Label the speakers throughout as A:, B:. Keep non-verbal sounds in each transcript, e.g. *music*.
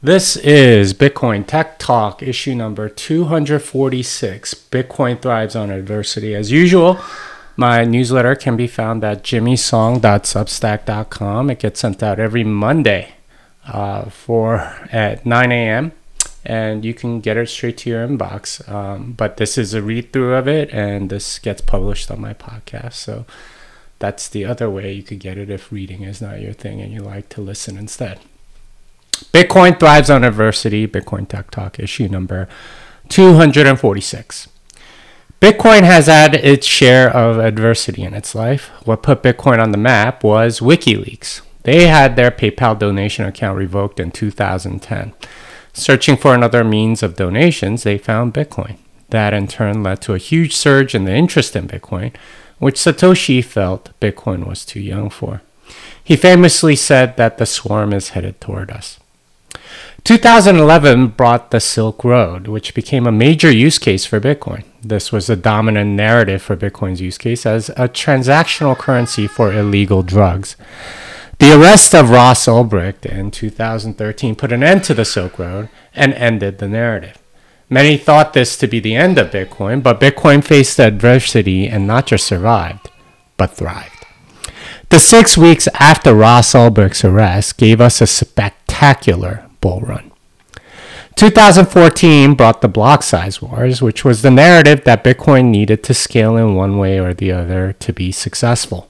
A: This is Bitcoin Tech Talk, issue number 246. Bitcoin thrives on adversity. As usual, my newsletter can be found at jimmysong.substack.com. It gets sent out every Monday uh, for at 9 a.m. and you can get it straight to your inbox. Um, but this is a read through of it, and this gets published on my podcast. So that's the other way you could get it if reading is not your thing and you like to listen instead. Bitcoin thrives on adversity. Bitcoin Tech Talk issue number 246. Bitcoin has had its share of adversity in its life. What put Bitcoin on the map was WikiLeaks. They had their PayPal donation account revoked in 2010. Searching for another means of donations, they found Bitcoin. That in turn led to a huge surge in the interest in Bitcoin, which Satoshi felt Bitcoin was too young for. He famously said that the swarm is headed toward us. 2011 brought the Silk Road, which became a major use case for Bitcoin. This was the dominant narrative for Bitcoin's use case as a transactional currency for illegal drugs. The arrest of Ross Ulbricht in 2013 put an end to the Silk Road and ended the narrative. Many thought this to be the end of Bitcoin, but Bitcoin faced adversity and not just survived, but thrived. The six weeks after Ross Ulbricht's arrest gave us a spectacular bull run. 2014 brought the block size wars, which was the narrative that Bitcoin needed to scale in one way or the other to be successful.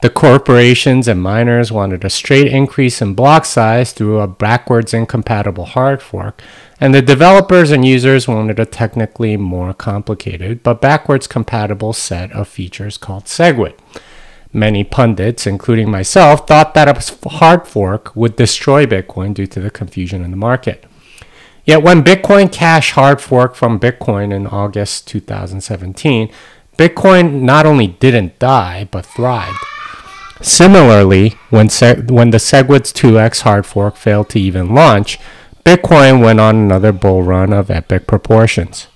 A: The corporations and miners wanted a straight increase in block size through a backwards incompatible hard fork, and the developers and users wanted a technically more complicated but backwards compatible set of features called SegWit. Many pundits, including myself, thought that a hard fork would destroy Bitcoin due to the confusion in the market. Yet when Bitcoin Cash hard forked from Bitcoin in August 2017, Bitcoin not only didn't die, but thrived. Similarly, when, when the SegWit's 2x hard fork failed to even launch, Bitcoin went on another bull run of epic proportions.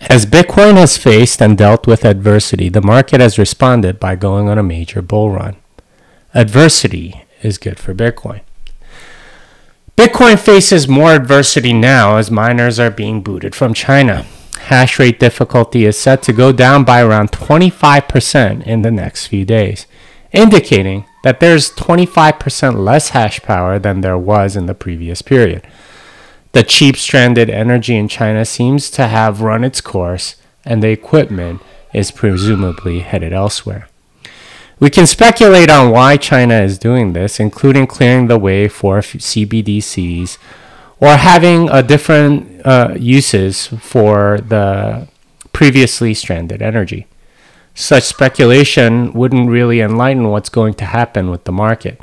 A: As Bitcoin has faced and dealt with adversity, the market has responded by going on a major bull run. Adversity is good for Bitcoin. Bitcoin faces more adversity now as miners are being booted from China. Hash rate difficulty is set to go down by around 25% in the next few days, indicating that there's 25% less hash power than there was in the previous period. The cheap stranded energy in China seems to have run its course, and the equipment is presumably headed elsewhere. We can speculate on why China is doing this, including clearing the way for CBDCs or having a different uh, uses for the previously stranded energy. Such speculation wouldn't really enlighten what's going to happen with the market.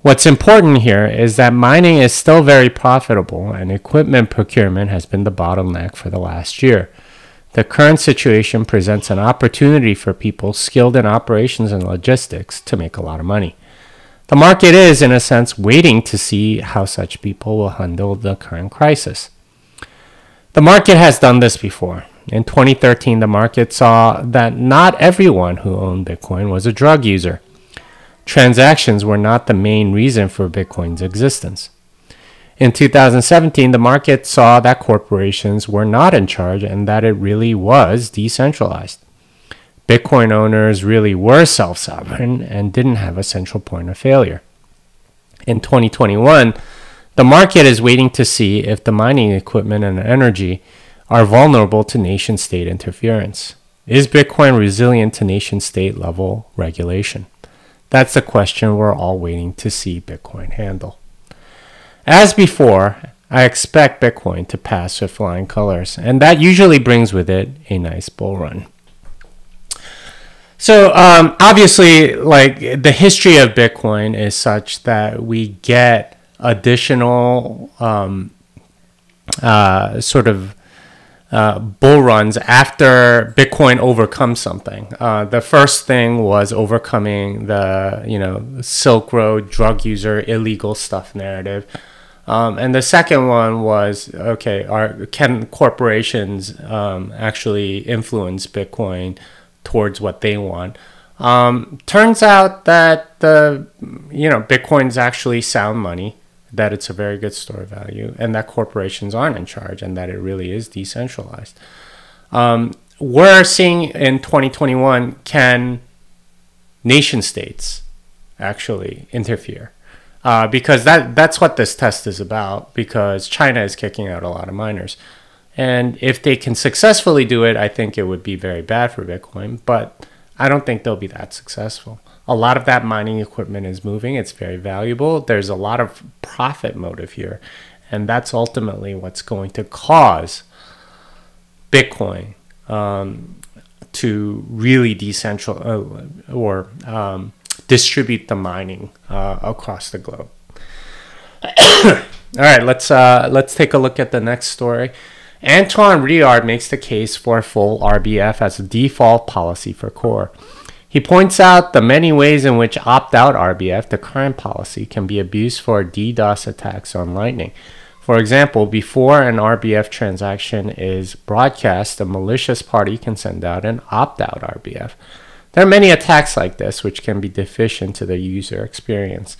A: What's important here is that mining is still very profitable and equipment procurement has been the bottleneck for the last year. The current situation presents an opportunity for people skilled in operations and logistics to make a lot of money. The market is, in a sense, waiting to see how such people will handle the current crisis. The market has done this before. In 2013, the market saw that not everyone who owned Bitcoin was a drug user transactions were not the main reason for Bitcoin's existence. In 2017, the market saw that corporations were not in charge and that it really was decentralized. Bitcoin owners really were self sovereign and didn't have a central point of failure. In 2021, the market is waiting to see if the mining equipment and energy are vulnerable to nation state interference. Is Bitcoin resilient to nation state level regulation? That's the question we're all waiting to see Bitcoin handle. As before, I expect Bitcoin to pass with flying colors, and that usually brings with it a nice bull run. So, um, obviously, like the history of Bitcoin is such that we get additional um, uh, sort of uh, bull runs after Bitcoin overcomes something. Uh, the first thing was overcoming the you know Silk Road drug user illegal stuff narrative. Um, and the second one was okay, are, can corporations um, actually influence Bitcoin towards what they want? Um, turns out that the you know Bitcoin is actually sound money that it's a very good store of value and that corporations aren't in charge and that it really is decentralized. Um, we're seeing in 2021 can nation states actually interfere uh, because that that's what this test is about because China is kicking out a lot of miners. And if they can successfully do it, I think it would be very bad for Bitcoin, but I don't think they'll be that successful. A lot of that mining equipment is moving, it's very valuable. There's a lot of profit motive here, and that's ultimately what's going to cause Bitcoin um, to really decentral uh, or um, distribute the mining uh, across the globe. *coughs* All right, let's uh, let's take a look at the next story. Antoine Riard makes the case for full RBF as a default policy for core. He points out the many ways in which opt out RBF, the current policy, can be abused for DDoS attacks on Lightning. For example, before an RBF transaction is broadcast, a malicious party can send out an opt out RBF. There are many attacks like this which can be deficient to the user experience.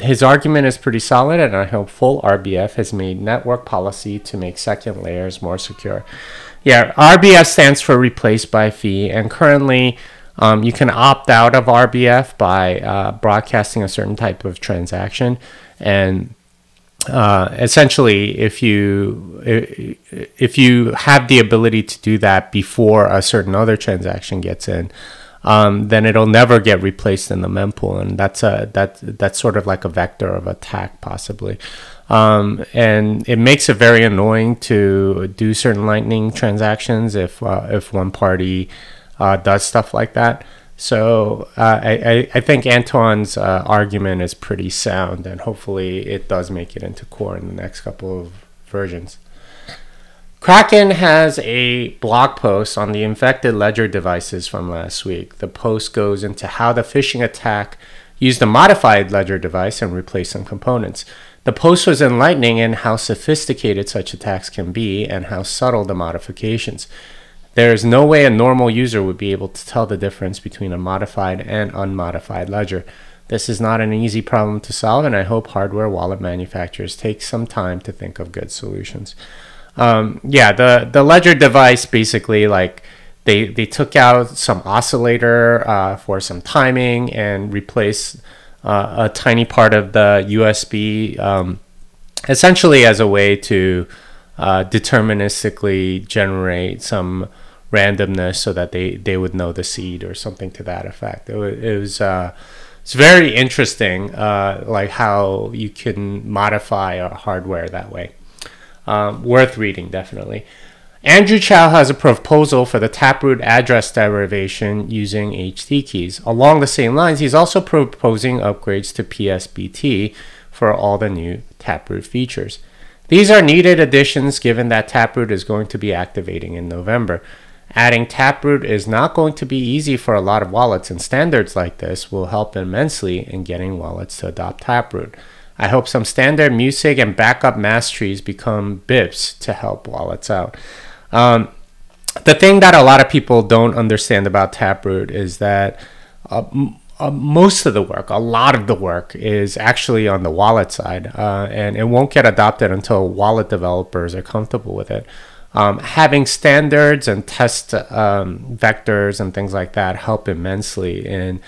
A: His argument is pretty solid, and I hope full RBF has made network policy to make second layers more secure. Yeah, RBF stands for replace by fee, and currently um, you can opt out of RBF by uh, broadcasting a certain type of transaction, and uh, essentially, if you if you have the ability to do that before a certain other transaction gets in, um, then it'll never get replaced in the mempool, and that's a that that's sort of like a vector of attack possibly. Um, and it makes it very annoying to do certain Lightning transactions if uh, if one party uh, does stuff like that. So uh, I, I think Antoine's uh, argument is pretty sound, and hopefully it does make it into core in the next couple of versions. Kraken has a blog post on the infected Ledger devices from last week. The post goes into how the phishing attack used a modified Ledger device and replaced some components. The post was enlightening in how sophisticated such attacks can be and how subtle the modifications. There is no way a normal user would be able to tell the difference between a modified and unmodified ledger. This is not an easy problem to solve, and I hope hardware wallet manufacturers take some time to think of good solutions um, yeah, the the Ledger device basically like they they took out some oscillator uh, for some timing and replaced uh, a tiny part of the USB, um, essentially as a way to uh, deterministically generate some randomness so that they they would know the seed or something to that effect. It, was, it was uh, it's very interesting, uh, like how you can modify a hardware that way. Um, worth reading, definitely. Andrew Chow has a proposal for the Taproot address derivation using HD keys. Along the same lines, he's also proposing upgrades to PSBT for all the new Taproot features. These are needed additions given that Taproot is going to be activating in November. Adding Taproot is not going to be easy for a lot of wallets, and standards like this will help immensely in getting wallets to adopt Taproot. I hope some standard music and backup masteries become BIPs to help wallets out. Um, the thing that a lot of people don't understand about Taproot is that uh, m- uh, most of the work, a lot of the work, is actually on the wallet side, uh, and it won't get adopted until wallet developers are comfortable with it. Um, having standards and test um, vectors and things like that help immensely in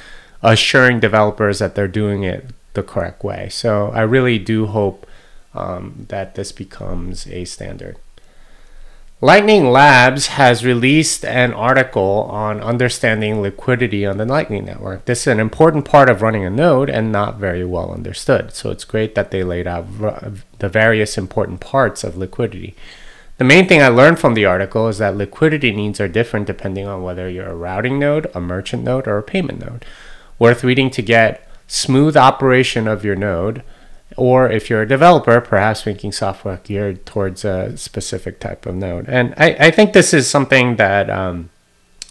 A: assuring developers that they're doing it the correct way. So I really do hope um, that this becomes a standard. Lightning Labs has released an article on understanding liquidity on the Lightning Network. This is an important part of running a node and not very well understood. So it's great that they laid out the various important parts of liquidity. The main thing I learned from the article is that liquidity needs are different depending on whether you're a routing node, a merchant node, or a payment node. Worth reading to get smooth operation of your node, or if you're a developer, perhaps making software geared towards a specific type of node. And I, I think this is something that um,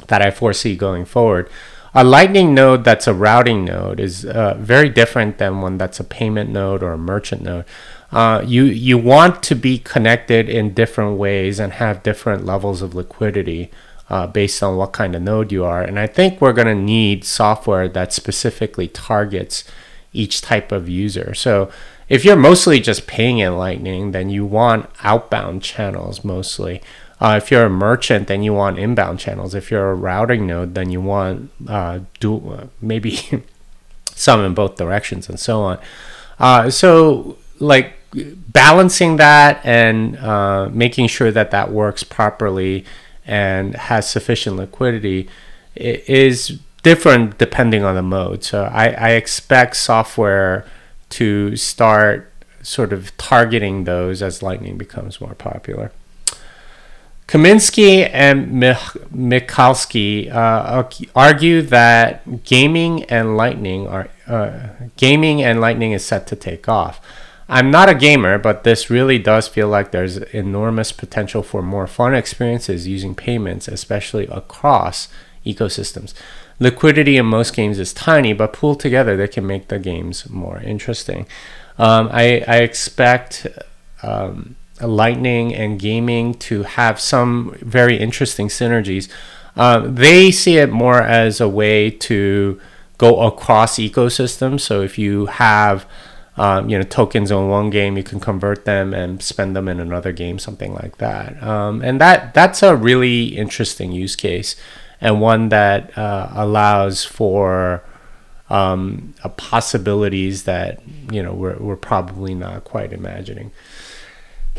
A: that I foresee going forward. A Lightning node that's a routing node is uh, very different than one that's a payment node or a merchant node. Uh, you you want to be connected in different ways and have different levels of liquidity uh, based on what kind of node you are. And I think we're going to need software that specifically targets each type of user. So if you're mostly just paying in Lightning, then you want outbound channels mostly. Uh, if you're a merchant, then you want inbound channels. If you're a routing node, then you want uh, uh, maybe *laughs* some in both directions and so on. Uh, so like balancing that and uh, making sure that that works properly and has sufficient liquidity is different depending on the mode. So I, I expect software to start sort of targeting those as Lightning becomes more popular. Kaminsky and Michalski uh, argue that gaming and Lightning are uh, gaming and Lightning is set to take off. I'm not a gamer, but this really does feel like there's enormous potential for more fun experiences using payments, especially across ecosystems. Liquidity in most games is tiny, but pooled together, they can make the games more interesting. Um, I, I, expect um, Lightning and gaming to have some very interesting synergies. Uh, they see it more as a way to go across ecosystems. So if you have um, you know tokens on one game you can convert them and spend them in another game something like that um, and that that's a really interesting use case and one that uh, allows for um, possibilities that you know we're, we're probably not quite imagining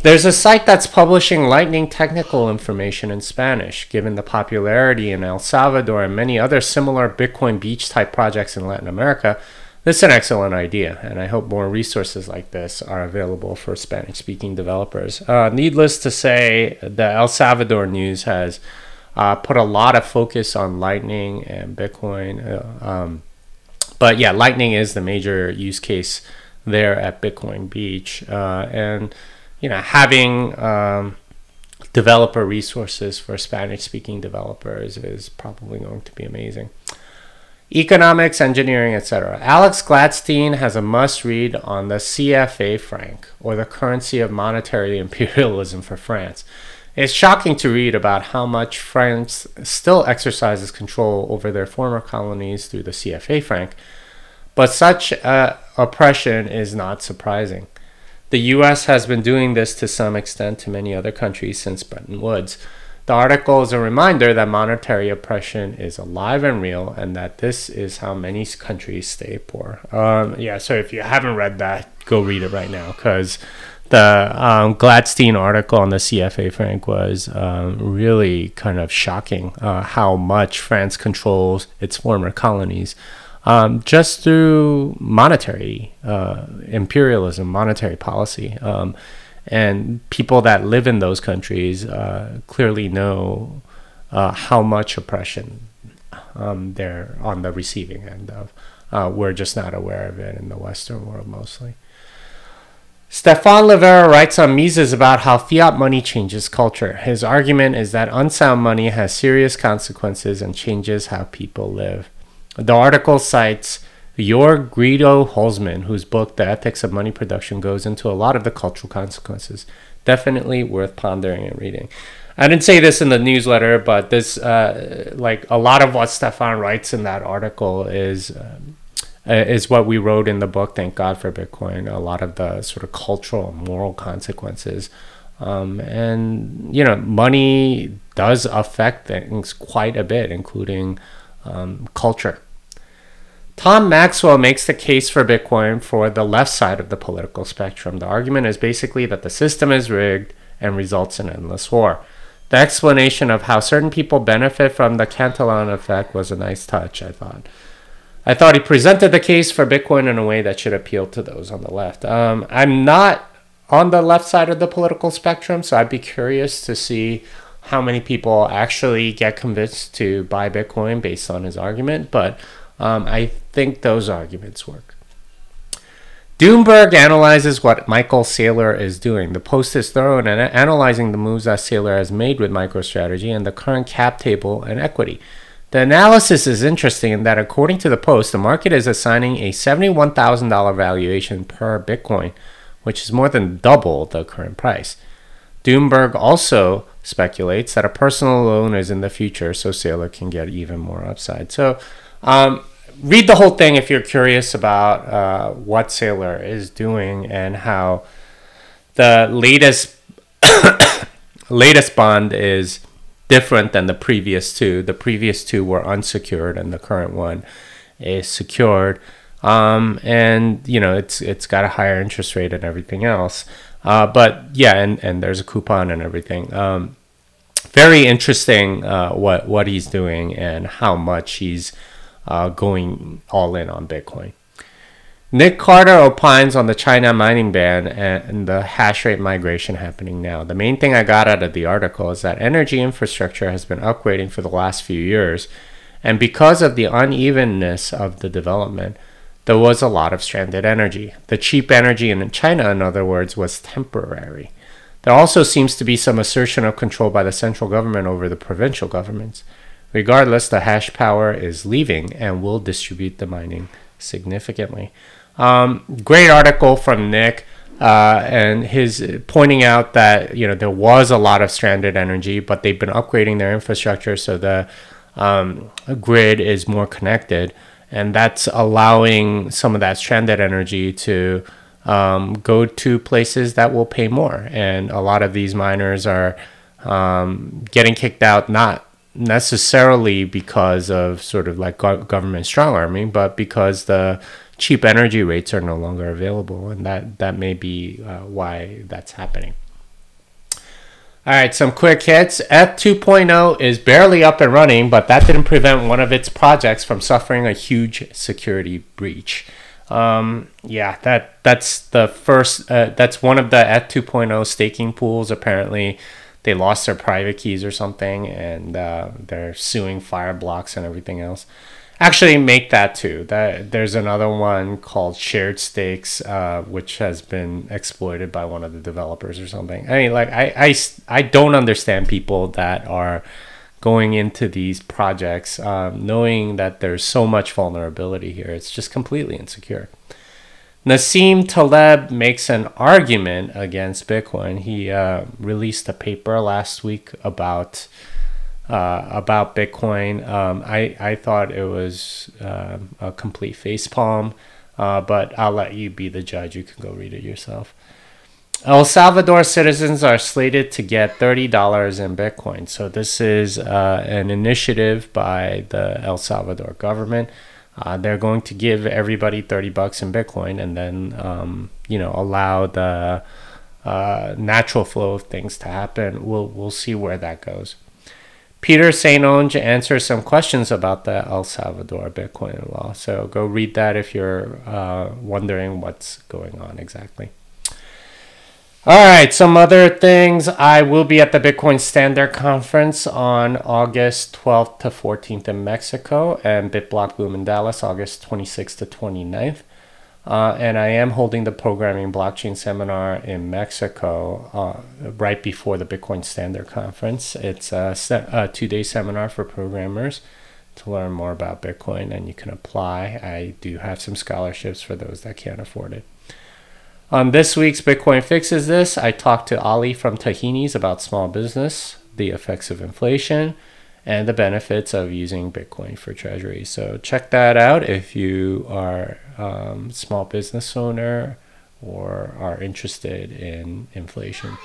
A: there's a site that's publishing lightning technical information in Spanish. Given the popularity in El Salvador and many other similar Bitcoin beach type projects in Latin America, this is an excellent idea, and I hope more resources like this are available for Spanish speaking developers. Uh, needless to say, the El Salvador news has uh, put a lot of focus on Lightning and Bitcoin. Uh, um, but yeah, Lightning is the major use case there at Bitcoin Beach. Uh, and, you know, having um, developer resources for Spanish speaking developers is probably going to be amazing economics, engineering, etc. Alex Gladstein has a must read on the CFA franc, or the currency of monetary *laughs* imperialism for France. It's shocking to read about how much France still exercises control over their former colonies through the CFA franc, but such uh, oppression is not surprising. The US has been doing this to some extent to many other countries since Bretton Woods. The article is a reminder that monetary oppression is alive and real, and that this is how many countries stay poor. Um, yeah, so if you haven't read that, go read it right now because the um, Gladstein article on the CFA franc was um, really kind of shocking uh, how much France controls its former colonies um, just through monetary uh, imperialism, monetary policy. And people that live in those countries uh, clearly know uh, how much oppression um, they're on the receiving end of. Uh, we're just not aware of it in the Western world mostly. Stephan Livera writes on Mises about how fiat money changes culture. His argument is that unsound money has serious consequences and changes how people live. The article cites Jorg Guido Hülsmann, whose book The Ethics of Money Production goes into a lot of the cultural consequences. Definitely worth pondering and reading. I didn't say this in the newsletter, but this, uh, like a lot of what Stephan writes in that article is. Um, is what we wrote in the book. Thank God for Bitcoin. A lot of the sort of cultural and moral consequences, um, and you know, money does affect things quite a bit, including um, culture. Tom Maxwell makes the case for Bitcoin for the left side of the political spectrum. The argument is basically that the system is rigged and results in endless war. The explanation of how certain people benefit from the Cantillon effect was a nice touch, I thought. I thought he presented the case for Bitcoin in a way that should appeal to those on the left. Um, I'm not on the left side of the political spectrum, so I'd be curious to see how many people actually get convinced to buy Bitcoin based on his argument. But um, I think those arguments work. Doomberg analyzes what Michael Saylor is doing. The post is thorough in analyzing the moves that Saylor has made with MicroStrategy and the current cap table and equity. The analysis is interesting in that, according to the post, the market is assigning a $71,000 valuation per Bitcoin, which is more than double the current price. Doomberg also speculates that a personal loan is in the future, so Saylor can get even more upside. So, um, read the whole thing if you're curious about uh, what Saylor is doing and how the latest *coughs* latest bond is different than the previous two. The previous two were unsecured, and the current one is secured. Um, and you know it's it's got a higher interest rate and everything else. Uh, but yeah, and, and there's a coupon and everything. Um, very interesting uh, what what he's doing and how much he's uh, going all in on Bitcoin. Nick Carter opines on the China mining ban and the hash rate migration happening now. The main thing I got out of the article is that energy infrastructure has been upgrading for the last few years, and because of the unevenness of the development, there was a lot of stranded energy. The cheap energy in China, in other words, was temporary. There also seems to be some assertion of control by the central government over the provincial governments. Regardless, the hash power is leaving and will distribute the mining significantly. Um, great article from Nick. Uh, and his pointing out that you know there was a lot of stranded energy, but they've been upgrading their infrastructure so the um, grid is more connected, and that's allowing some of that stranded energy to um, go to places that will pay more. And a lot of these miners are um, getting kicked out not necessarily because of sort of like government strong arming, but because the cheap energy rates are no longer available, and that that may be uh, why that's happening. All right, some quick hits. ETH2.0 is barely up and running, but that didn't prevent one of its projects from suffering a huge security breach. Um, yeah, that that's the first. Uh, that's one of the ETH2.0 staking pools. Apparently, they lost their private keys or something, and uh, they're suing Fireblocks and everything else actually make that too. That there's another one called Shared Stakes, uh, which has been exploited by one of the developers or something. I mean, like I, I, I don't understand people that are going into these projects um, knowing that there's so much vulnerability here. It's just completely insecure. Nassim Taleb makes an argument against Bitcoin. He uh, released a paper last week about uh, about Bitcoin. Um, I, I thought it was uh, a complete facepalm, uh, but I'll let you be the judge. You can go read it yourself. El Salvador citizens are slated to get $30 in Bitcoin. So, this is uh, an initiative by the El Salvador government. Uh, they're going to give everybody 30 bucks in Bitcoin and then, um, you know, allow the uh, natural flow of things to happen. We'll, we'll see where that goes. Peter St. Onge answers some questions about the El Salvador Bitcoin law. So go read that if you're uh, wondering what's going on exactly. All right, some other things. I will be at the Bitcoin Standard Conference on August 12th to 14th in Mexico and BitBlock Boom in Dallas, August 26th to 29th. Uh, and I am holding the programming blockchain seminar in Mexico uh, right before the Bitcoin Standard Conference. It's a, a two day seminar for programmers to learn more about Bitcoin, and you can apply. I do have some scholarships for those that can't afford it. On this week's Bitcoin Fixes This, I talked to Ali from Tahini's about small business, the effects of inflation, and the benefits of using Bitcoin for treasury. So check that out if you are um, small business owner or are interested in inflation.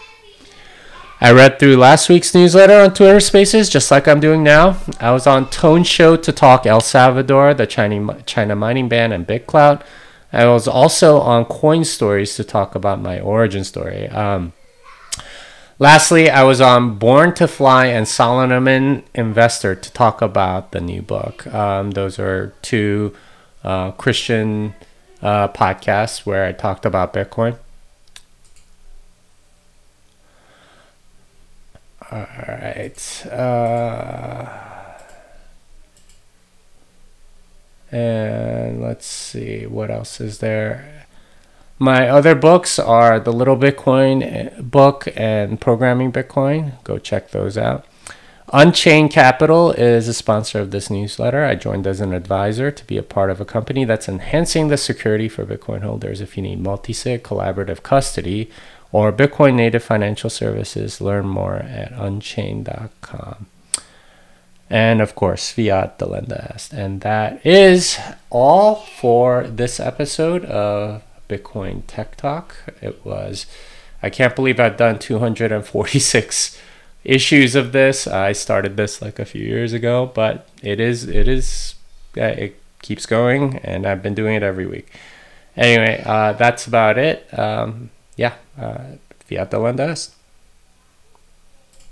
A: I read through last week's newsletter on Twitter Spaces, just like I'm doing now. I was on Tone Show to talk El Salvador, the China, China mining ban, and BitClout. I was also on Coin Stories to talk about my origin story. Um, Lastly, I was on Born to Fly and Solomon Investor to talk about the new book. Um, those are two uh, Christian uh, podcasts where I talked about Bitcoin. All right. Uh, and let's see, what else is there? My other books are the Little Bitcoin eh, book and Programming Bitcoin. Go check those out. Unchained Capital is a sponsor of this newsletter. I joined as an advisor to be a part of a company that's enhancing the security for Bitcoin holders. If you need multi-sig collaborative custody or Bitcoin native financial services, learn more at unchained.com. and of course, fiat delenda est. And that is all for this episode of Bitcoin Tech Talk. It was, I can't believe I've done 246 *laughs* issues of this. I started this like a few years ago, but it is, it is, it keeps going, and I've been doing it every week. Anyway, uh, that's about it. Um, yeah, uh, fiat delenda est.